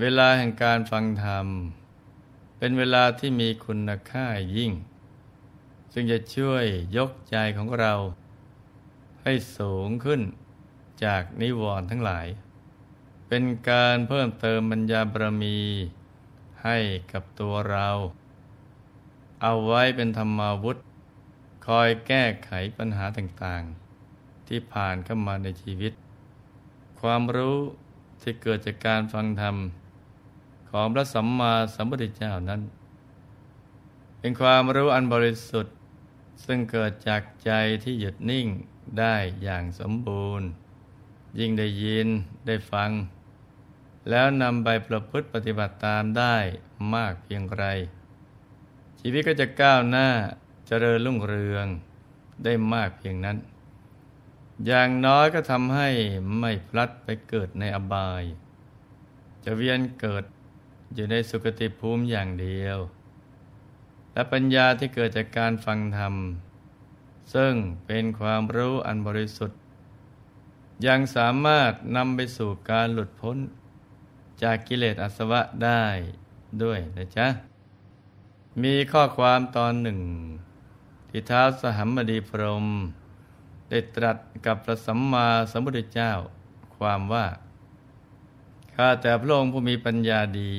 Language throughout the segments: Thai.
เวลาแห่งการฟังธรรม เป็นเวลาที่มีคุณค่ายิ่ง ซึ่งจะช่วยยกใจของเรา ให้สูงขึ้นจากนิวรณ์ทั้งหลาย เป็นการเพิ่มเติมบัญญาบารมีให้กับตัวเรา เอาไว้เป็นธรรมาวุธ คอยแก้ไขปัญหาต่างๆ ที่ผ่านเข้ามาในชีวิต ความรู้ที่เกิดจากการฟังธรรม ของพระสัมมาสัมพุทธเจ้านั้น เป็นความรู้อันบริสุทธิ์ ซึ่งเกิดจากใจที่หยุดนิ่งได้อย่างสมบูรณ์ ยิ่งได้ยินได้ฟัง แล้วนำไปประพฤติปฏิบัติตามได้มากเพียงไร ชีวิตก็จะก้าวหน้าเจริญรุ่งเรืองได้มากเพียงนั้น อย่างน้อยก็ทำให้ไม่พลัดไปเกิดในอบาย จะเวียนเกิด อยู่ในสุคติภูมิอย่างเดียว และปัญญาที่เกิดจากการฟังธรรม ซึ่งเป็นความรู้อันบริสุทธิ์ ยังสามารถนำไปสู่การหลุดพ้น จากกิเลสอาสวะได้ด้วยนะจ๊ะ มีข้อความตอนหนึ่ง ที่ท้าวสหัมบดีพรม ได้ตรัสกับพระสัมมาสัมพุทธเจ้า ความว่า ข้าแต่พระองค์ผู้มีปัญญาดี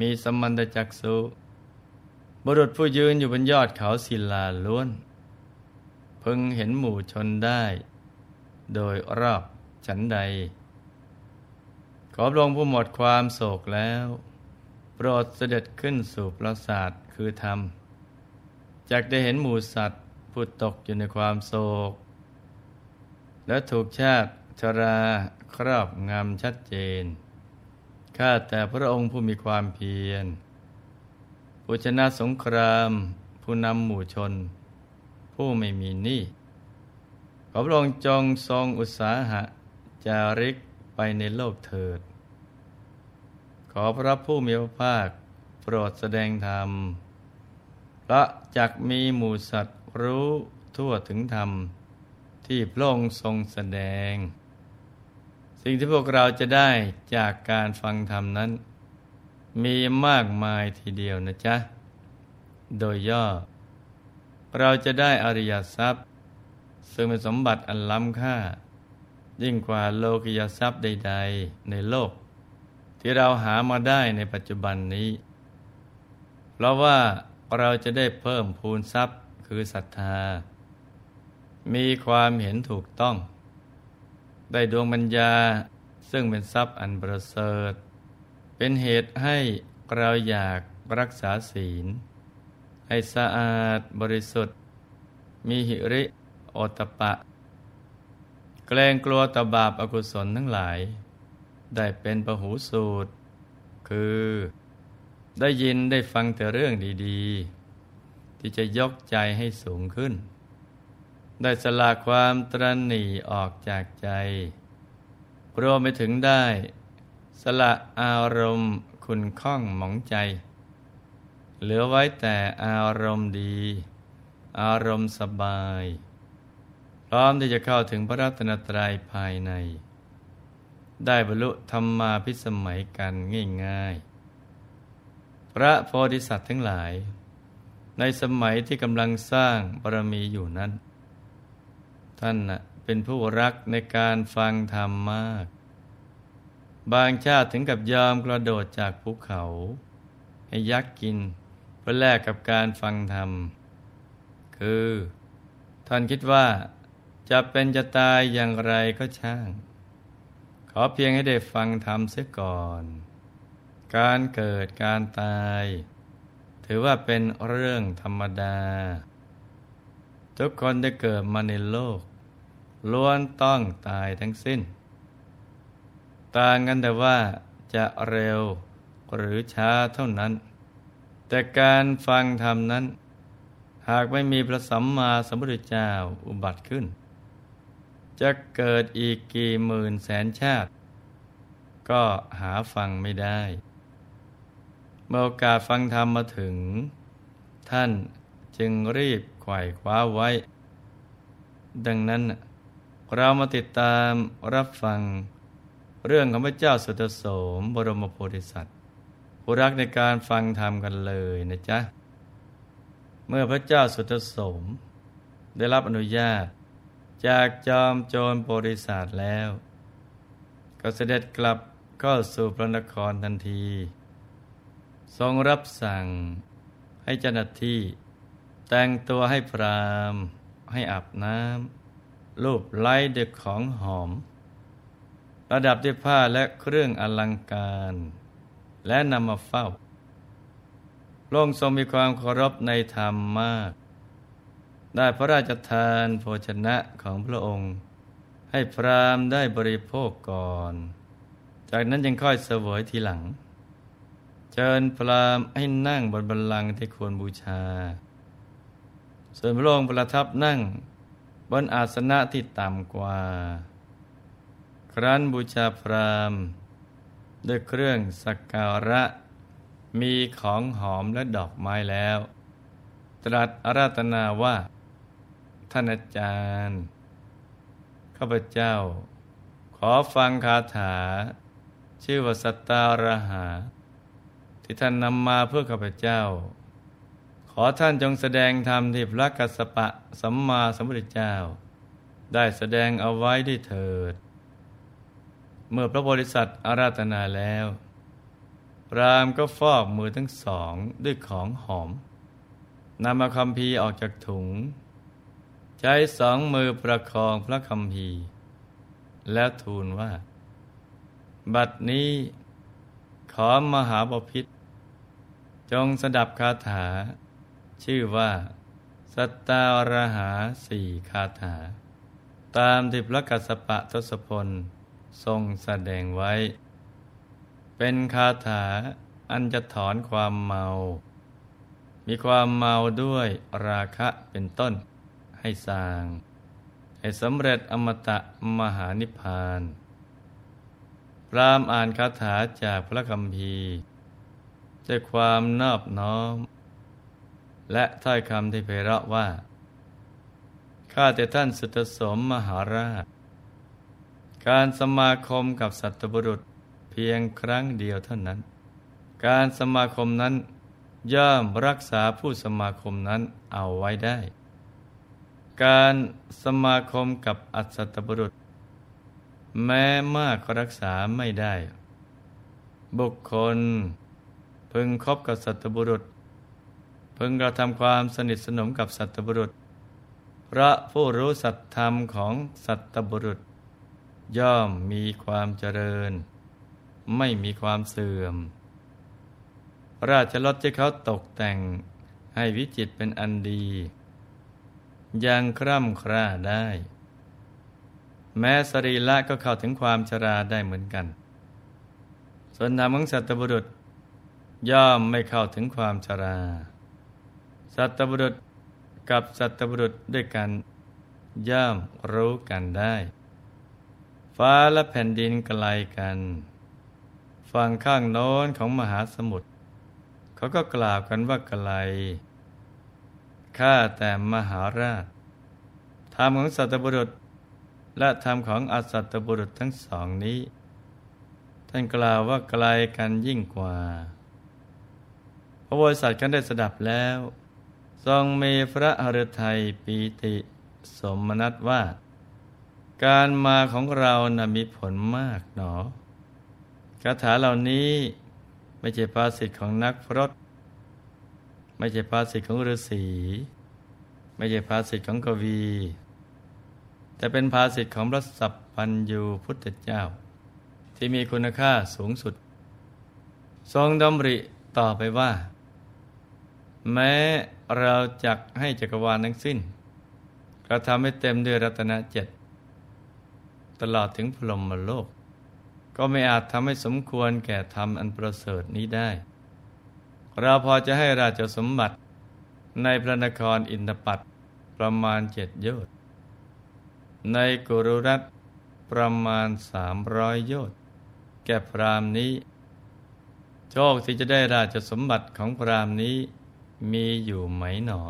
มีสมมันตจักสุบุรุษผู้ยืนอยู่บนยอดเขาศิลาล้วน พึงเห็นหมู่ชนได้ โดยรอบฉันใด ขอพระองค์ผู้หมดความโศกแล้ว โปรดเสด็จขึ้นสู่ปราสาทคือธรรมจากได้เห็นหมู่สัตว์ผู้ตกอยู่ในความโศก และถูกชาติชรา ครอบงำชัดเจน ข้าแต่พระองค์ผู้มีความเพียรผู้ชนะสงคราม ผู้นำหมู่ชน ผู้ไม่มีหนี้ขอพระองค์จงทรงอุตสาหะจาริกไปในโลกเถิด ขอพระผู้มีพระภาคโปรดแสดงธรรมพระจักมีหมู่สัตว์รู้ทั่วถึงธรรม ที่พระองค์ทรงแสดง สิ่งที่พวกเราจะได้จากการฟังธรรมนั้น มีมากมายทีเดียวนะจ๊ะ โดยย่อ เราจะได้อริยทรัพย์ ซึ่งเป็นสมบัติอันล้ำค่า ยิ่งกว่าโลกิยทรัพย์ใด ๆ ในโลก ที่เราหามาได้ในปัจจุบันนี้ เพราะว่าเราจะได้เพิ่มพูนทรัพย์คือศรัทธา มีความเห็นถูกต้อง ได้ดวงปัญญาซึ่งเป็นทรัพย์อันประเสริฐ เป็นเหตุให้เราอยากรักษาศีล ให้สะอาดบริสุทธิ์ มีหิริโอตปะแกล้งกลัวตบาปอากุศลทั้งหลาย ได้เป็นประหูสูตร คือได้ยินได้ฟังแต่เรื่องดี ๆ ที่จะยกใจให้สูงขึ้น ได้สละความตรณีออกจากใจ รวมไปถึงได้ สละอารมณ์คุณข้องหมองใจ เหลือไว้แต่อารมณ์ดี อารมณ์สบาย พร้อมที่จะเข้าถึงพระรัตนตรัยภายใน ได้บรรลุธรรมาพิสมัยกันง่ายๆ พระโพธิสัตว์ทั้งหลาย ในสมัยที่กำลังสร้างบารมีอยู่นั้น ท่านเป็นผู้รักในการฟังธรรมมาก บางชาติถึงกับยอมกระโดดจากภูเขา ให้ยักษ์กินเพื่อแลกกับการฟังธรรม คือ ท่านคิดว่าจะเป็นจะตายอย่างไรก็ช่าง ขอเพียงให้ได้ฟังธรรมเสียก่อน การเกิดการตาย ถือว่าเป็นเรื่องธรรมดา ทุกคนได้เกิดมาในโลกล้วนต้องตายทั้งสิ้น ต่างกันแต่ว่าจะเร็วหรือช้าเท่านั้น แต่การฟังธรรมนั้น หากไม่มีพระสัมมาสัมพุทธเจ้าอุบัติขึ้น จะเกิดอีกกี่หมื่นแสนชาติ ก็หาฟังไม่ได้ เมื่อโอกาสฟังธรรมมาถึง ท่าน จึงรีบไขว่คว้าไว้ ดังนั้นเรามาติดตามรับฟัง เรื่องของพระเจ้าสุตโสมบรมโพธิสัตว์ผู้รักในการฟังธรรมกันเลยนะจ๊ะ เมื่อพระเจ้าสุตโสม ได้รับอนุญาต จากจอมโจรโพธิสัตว์แล้ว ก็เสด็จกลับก็สู่พระนครทันที ทรงรับสั่งให้เจ้าหน้าที่ แต่งตัวให้พรามให้อาบน้ำรูปไล้ด้วยของหอมระดับด้วยผ้าและเครื่องอลังการ และนำมาเฝ้าพระองค์ทรงมีความเคารพในธรรมมาก ได้พระราชทานโภชนะของพระองค์ ให้พรามได้บริโภคก่อน จากนั้นยังค่อยเสวยทีหลัง เชิญพรามให้นั่งบนบัลลังก์ที่ควรบูชา ส่วนพระองค์ประทับนั่ง บนอาสนะที่ต่ำกว่า ครั้นบูชาพรามด้วยเครื่องสักการะ มีของหอมและดอกไม้แล้ว ตรัสอาราธนาว่า ท่านอาจารย์ ข้าพเจ้า ขอฟังคาถา ชื่อว่าสตารหา ที่ท่านนำมาเพื่อข้าพเจ้า อท่านจงแสดงธรรมที่พระกัสสปะสัมมาสัมพุทธเจ้า ได้แสดงเอาไว้ด้วยเถิด เมื่อพระบริษัทอาราธนาแล้ว พรามก็ฟอกมือทั้งสองด้วยของหอมนำมาคำพีออกจากถุง ใช้สองมือประคองพระคำพีแล้วทูลว่า บัดนี้ขอมหาบพิษจงสดับคาถา ชื่อว่าสัตตารหาสี่คาถา ตามที่พระกัสสปะทศพลทรงแสดงไว้ เป็นคาถาอันจะถอนความเมา มีความเมาด้วยราคะเป็นต้นให้สร้าง ให้สำเร็จอมตะมหานิพพาน พรามอ่านคาถาจากพระคัมภีร์ด้วยความนอบน้อม และถ้อยคำที่เพราะว่า ข้าแต่ท่านสุตสมมหาราช การสมาคมกับสัตบุรุษพียงครั้งเดียวเท่านั้น การสมาคมนั้นย่อมรักษาผู้สมาคมนั้นเอาไว้ได้ การสมาคมกับอัศตบุรุษ แม้มากก็รักษาไม่ได้ บุคคลพึงคบกับสัตบุรุษ พึงกระทำความสนิทสนมกับสัตบุรุษ พระผู้รู้สัตธรรมของสัตบุรุษ ย่อมมีความเจริญ ไม่มีความเสื่อม ราชรถที่เขาตกแต่งให้วิจิตเป็นอันดี ยังคร่ำคร่าได้ แม้สรีละก็เข้าถึงความชราได้เหมือนกัน ส่วนนามของสัตบุรุษย่อมไม่เข้าถึงความชรา สัตบุรุษกับสัตบุรุษด้วยกันย่อมรู้กันได้ ฟ้าและแผ่นดินไกลกัน ฝั่งข้างโน้นของมหาสมุทรเขาก็กล่าวกันว่าไกล ข้าแต่มหาราช ธรรมของสัตบุรุษ และธรรมของอสัตบุรุษทั้งสองนี้ ท่านกล่าวว่าไกลกันยิ่งกว่า พระบริษัทกันได้สดับแล้ว ทรงมีพระหฤทัยปีติสมนัตว่า การมาของเรานะ่ะมีผลมากหนอคาถาเหล่านี้ไม่ใช่ภาษิตของนักพรตไม่ใช่ภาษิตของฤาษีไม่ใช่ภาษิตของกวี แต่เป็นภาษิตของพระสัพพัญญูพุทธเจ้า ที่มีคุณค่าสูงสุด ทรงดำริต่อไปว่า แม้เราจักให้จักรวาลทั้งสิ้นกระทำให้เต็มด้วยรัตนเจ็ดตลอดถึงพรหมโลก ก็ไม่อาจทำให้สมควรแก่ธรรมอันประเสริฐนี้ได้ เราพอจะให้ราชสมบัติในพระนครอินทปัตประมาณเจ็ดโยชน์ในกุรุรัตประมาณสามร้อยโยชน์แก่พรามนี้ โชคที่จะได้ราชสมบัติของพรามนี้ มีอยู่ไหมหนอ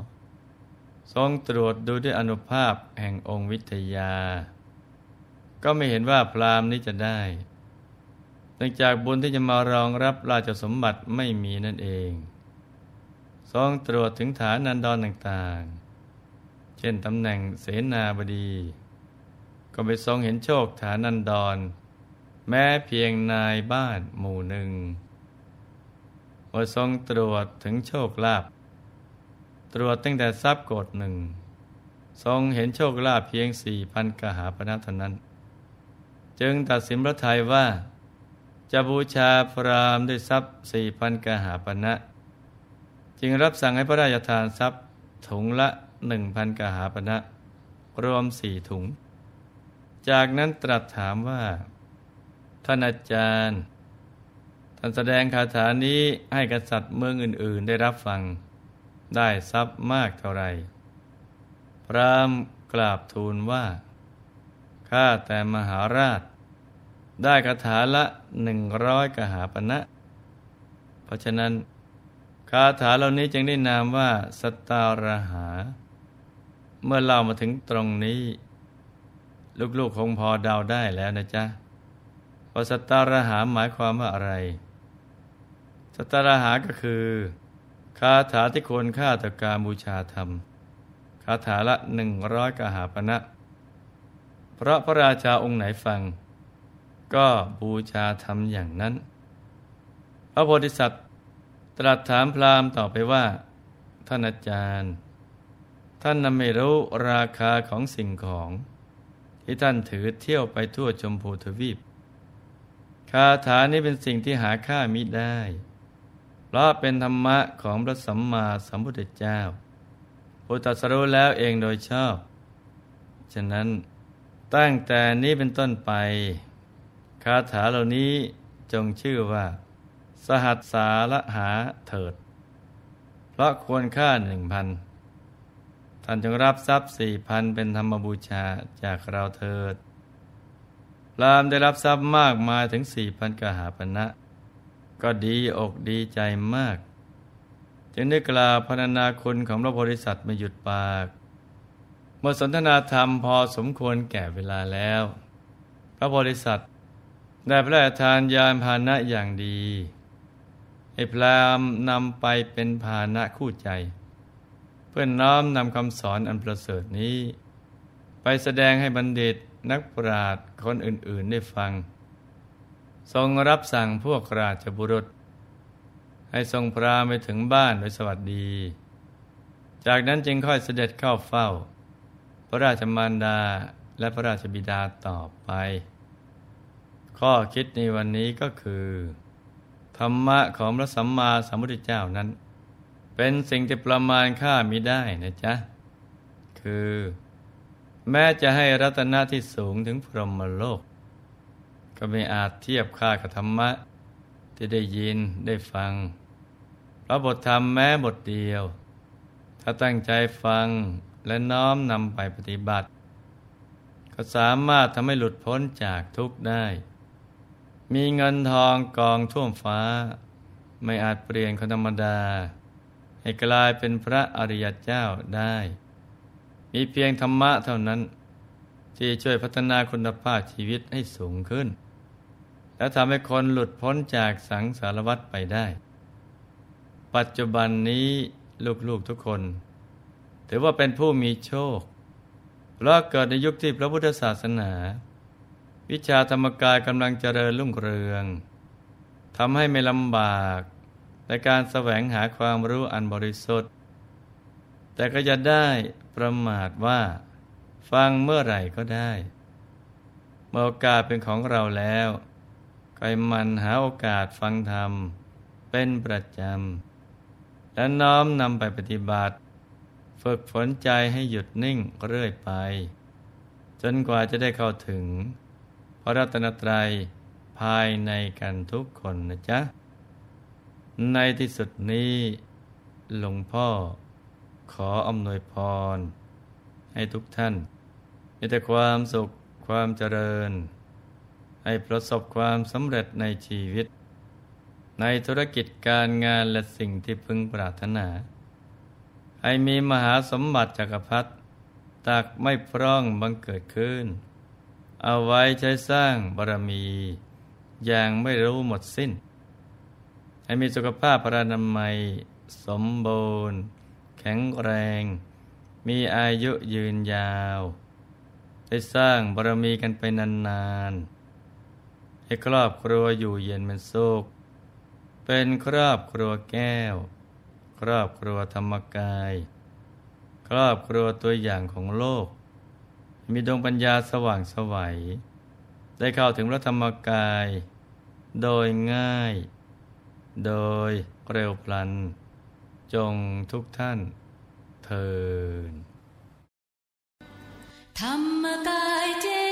ทรงตรวจดูด้วยอนุภาพแห่งองค์วิทยา ก็ไม่เห็นว่าพรามนี้จะได้เนื่องจากบุญที่จะมารองรับราชสมบัติไม่มีนั่นเอง ทรงตรวจถึงฐานันดรต่างๆ เช่นตำแหน่งเสนาบดี ก็ไปทรงเห็นโชคฐานนันดร แม้เพียงนายบ้านหมู่หนึ่งเมื่อทรงตรวจถึงโชคลาภ ตรวจตั้งแต่ทรัพย์โกดหนึ่งทรงเห็นโชคลาภเพียงสี่พันกหาปณะเท่านั้น จึงตัดสินพระทัยว่า จะบูชาพรามด้วยทรัพย์สี่พันกหาปณะจึงรับสั่งให้พระราชทานทรัพย์ถุงละหนึ่งพันกหาปณะรวมสี่ถุง จากนั้นตรัสถามว่า ท่านอาจารย์ ท่านแสดงคาถานี้ให้กษัตริย์เมืองอื่น ๆ ได้รับฟัง ได้ทรัพย์มากเท่าไร พรามกราบทูลว่า ข้าแต่มหาราช ได้คาถาละหนึ่งร้อยกหาปณะเพราะฉะนั้นคาถาเหล่านี้จึงได้นามว่า สตารหา เมื่อเรามาถึงตรงนี้ ลูกๆคงพอเดาได้แล้วนะจ๊ะว่าสตารหาหมายความว่าอะไร สตารหาก็คือ คาถาที่ควรค่าต่อการบูชาธรรม คาถาละหนึ่งร้อยกหาปณะเพราะพระราชาองค์ไหนฟัง ก็บูชาทำอย่างนั้น พระโพธิสัตว์ตรัสถามพราหมณ์ต่อไปว่า ท่านอาจารย์ ท่านนไม่รู้ราคาของสิ่งของ ที่ท่านถือเที่ยวไปทั่วชมพูทวีป คาถานี้เป็นสิ่งที่หาค่ามิได้ เพราะเป็นธรรมะของพระสัมมาสัมพุทธเจ้าผู้ตรัสรู้แล้วเองโดยชอบ ฉะนั้นตั้งแต่นี้เป็นต้นไป คาถาเหล่านี้จงชื่อว่า สหัสสาระหาเถิด เพราะควรค่าหนึ่งพันท่านจงรับทรัพย์สี่พันเป็นธรรมบูชาจากเราเถิด รามได้รับทรัพย์มากมายถึงสี่พันกหาปณะ ก็ดีอกดีใจมาก จึงได้กล่าวพรรณนาคุณของพระโพธิสัตว์ไม่หยุดปากเมื่อสนทนาธรรมพอสมควรแก่เวลาแล้ว พระโพธิสัตว์ได้พระราชทานยานพาหนะอย่างดีให้พรามนำไปเป็นพาหนะคู่ใจ เพื่อนน้อมนำคำสอนอันประเสริฐนี้ ไปแสดงให้บัณฑิตนักปราชญ์คนอื่นๆได้ฟัง ทรงรับสั่งพวกราชบุรุษ ให้ทรงพราไปถึงบ้านโดยสวัสดี จากนั้นจึงค่อยเสด็จเข้าเฝ้า พระราชมารดาและพระราชบิดาต่อไป ข้อคิดในวันนี้ก็คือ ธรรมะของพระสัมมาสัมพุทธเจ้านั้น เป็นสิ่งที่ประมาณค่ามิได้นะจ๊ะ คือ แม้จะให้รัตนะที่สูงถึงพรหมโลก ก็ไม่อาจเทียบค่ากับธรรมะ ที่ได้ยินได้ฟังพระบทธรรมแม้บทเดียว ถ้าตั้งใจฟังและน้อมนำไปปฏิบัติ ก็สามารถทำให้หลุดพ้นจากทุกข์ได้ มีเงินทองกองท่วมฟ้า ไม่อาจเปลี่ยนคนธรรมดา ให้กลายเป็นพระอริยเจ้าได้ มีเพียงธรรมะเท่านั้น ที่ช่วยพัฒนาคุณภาพชีวิตให้สูงขึ้น และทำให้คนหลุดพ้นจากสังสารวัฏไปได้ ปัจจุบันนี้ลูกๆทุกคน ถือว่าเป็นผู้มีโชค เพราะเกิดในยุคที่พระพุทธศาสนา วิชาธรรมกายกำลังเจริญรุ่งเรืองทำให้ไม่ลำบากในการแสวงหาความรู้อันบริสุทธิ์ แต่ก็จะได้ประมาทว่า ฟังเมื่อไหร่ก็ได้ เมื่อโอกาสเป็นของเราแล้ว ก็มันหาโอกาสฟังธรรม เป็นประจำ และน้อมนำไปปฏิบัติ ฝึกฝนใจให้หยุดนิ่งเรื่อยไป จนกว่าจะได้เข้าถึง พระรัตนตรัยภายในกันทุกคนนะจ๊ะ ในที่สุดนี้ หลวงพ่อขออำนวยพร ให้ทุกท่าน มีแต่ความสุขความเจริญ ให้ประสบความสำเร็จในชีวิต ในธุรกิจการงานและสิ่งที่พึงปรารถนา ให้มีมหาสมบัติจักรพรรดิตักไม่พร่องบังเกิดขึ้น เอาไว้ใช้สร้างบารมี อย่างไม่รู้หมดสิ้น ให้มีสุขภาพพรานามัย สมบูรณ์ แข็งแรง มีอายุยืนยาว ได้สร้างบารมีกันไปนานๆ ให้ครอบครัวอยู่เย็นเป็นสุข เป็นครอบครัวแก้ว ครอบครัวธรรมกาย ครอบครัวตัวอย่างของโลก มีดวงปัญญาสว่างสวัย ได้เข้าถึงพระธรรมกาย โดยง่าย โดยเร็วพลัน จงทุกท่านเทินธรรมกายเจ